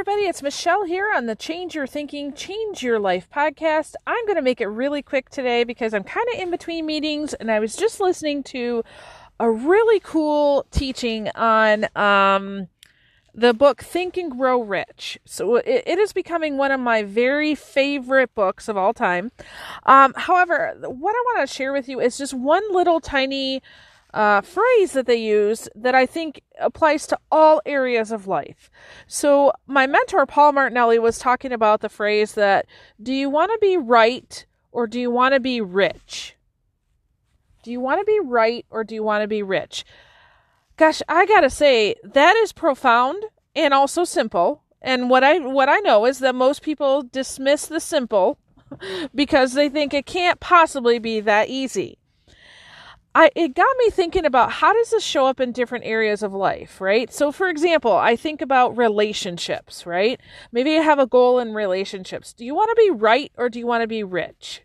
everybody. It's Michelle here on the Change Your Thinking, Change Your Life podcast. I'm going to make it really quick today because I'm kind of in between meetings and I was just listening to a really cool teaching on um, the book Think and Grow Rich. So it, it is becoming one of my very favorite books of all time. Um, however, what I want to share with you is just one little tiny uh, phrase that they use that I think applies to all areas of life. So, my mentor, Paul Martinelli, was talking about the phrase that do you want to be right or do you want to be rich? Do you want to be right or do you want to be rich? Gosh, I got to say, that is profound and also simple. And what I what I know is that most people dismiss the simple because they think it can't possibly be that easy. I it got me thinking about how does this show up in different areas of life, right? So for example, I think about relationships, right? Maybe I have a goal in relationships. Do you want to be right or do you want to be rich?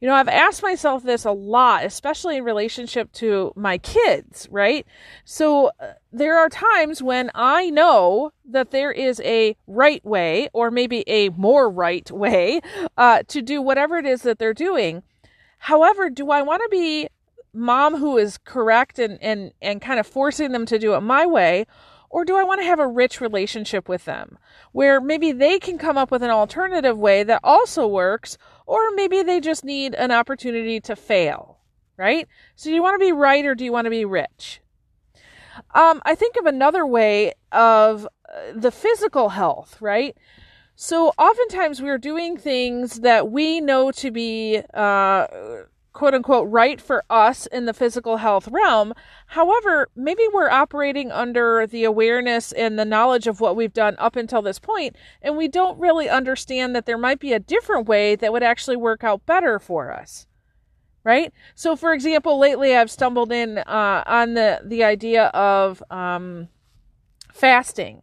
You know, I've asked myself this a lot, especially in relationship to my kids, right? So uh, there are times when I know that there is a right way or maybe a more right way uh, to do whatever it is that they're doing. However, do I want to be mom who is correct and and and kind of forcing them to do it my way or do I want to have a rich relationship with them where maybe they can come up with an alternative way that also works or maybe they just need an opportunity to fail right so do you want to be right or do you want to be rich um, I think of another way of uh, the physical health, right? So oftentimes we're doing things that we know to be uh, quote unquote right for us in the physical health realm. However, maybe we're operating under the awareness and the knowledge of what we've done up until this point, and we don't really understand that there might be a different way that would actually work out better for us. Right? So, for example, lately I've stumbled in uh, on the, the idea of um, fasting.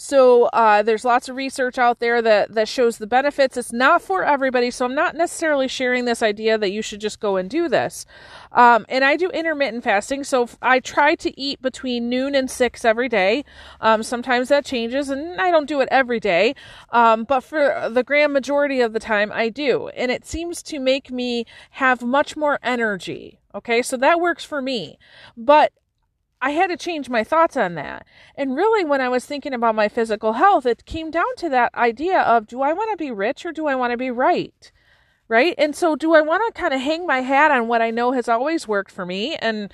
So uh, there's lots of research out there that that shows the benefits. It's not for everybody, so I'm not necessarily sharing this idea that you should just go and do this. Um, and I do intermittent fasting, so I try to eat between noon and six every day. Um, sometimes that changes, and I don't do it every day, um, but for the grand majority of the time, I do, and it seems to make me have much more energy. Okay, so that works for me. But I had to change my thoughts on that. And really, when I was thinking about my physical health, it came down to that idea of do I want to be rich or do I want to be right? Right. And so, do I want to kind of hang my hat on what I know has always worked for me? And,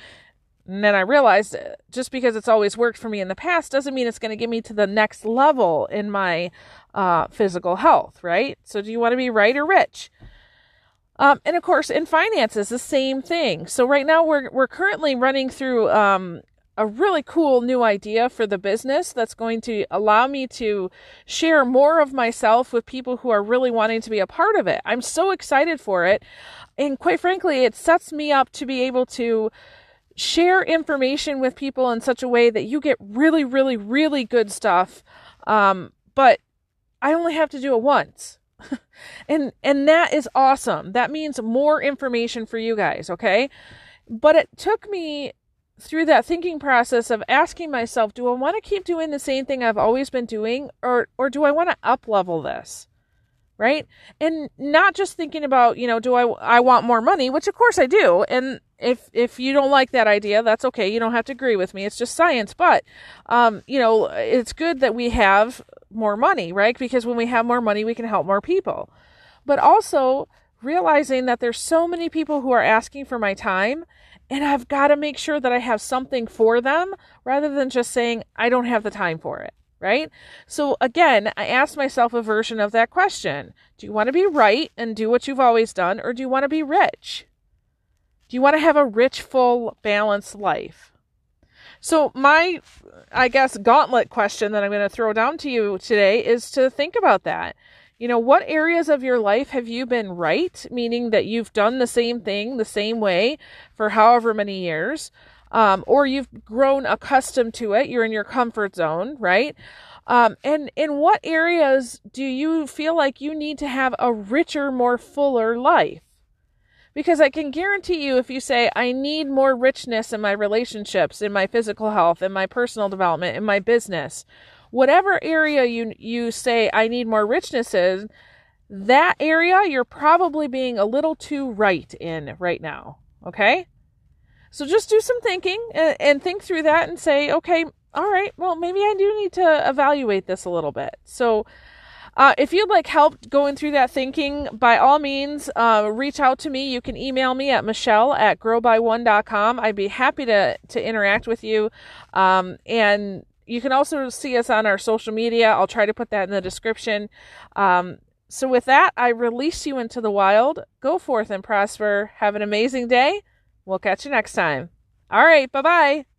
and then I realized uh, just because it's always worked for me in the past doesn't mean it's going to get me to the next level in my uh, physical health. Right. So, do you want to be right or rich? Um, and of course, in finances, the same thing. So right now, we're we're currently running through um, a really cool new idea for the business that's going to allow me to share more of myself with people who are really wanting to be a part of it. I'm so excited for it. And quite frankly, it sets me up to be able to share information with people in such a way that you get really, really, really good stuff. Um, but I only have to do it once. and and that is awesome. That means more information for you guys, okay? But it took me through that thinking process of asking myself, do I want to keep doing the same thing I've always been doing or or do I want to up level this? Right? And not just thinking about, you know, do I I want more money, which of course I do. And if if you don't like that idea, that's okay. You don't have to agree with me. It's just science, but um, you know, it's good that we have more money, right? Because when we have more money, we can help more people. But also realizing that there's so many people who are asking for my time and I've got to make sure that I have something for them rather than just saying, I don't have the time for it. Right? So again, I asked myself a version of that question. Do you want to be right and do what you've always done, or do you want to be rich? Do you want to have a rich, full, balanced life? So, my, I guess, gauntlet question that I'm going to throw down to you today is to think about that. You know, what areas of your life have you been right, meaning that you've done the same thing the same way for however many years, um, or you've grown accustomed to it, you're in your comfort zone, right? Um, and in what areas do you feel like you need to have a richer, more fuller life? Because I can guarantee you, if you say, I need more richness in my relationships, in my physical health, in my personal development, in my business, whatever area you you say I need more richness in, that area you're probably being a little too right in right now. Okay? So just do some thinking and, and think through that and say, okay, all right, well, maybe I do need to evaluate this a little bit. So, uh, if you'd like help going through that thinking, by all means, uh, reach out to me. You can email me at michelle at growby1.com. I'd be happy to, to interact with you. Um, and you can also see us on our social media. I'll try to put that in the description. Um, so, with that, I release you into the wild. Go forth and prosper. Have an amazing day. We'll catch you next time. All right. Bye bye.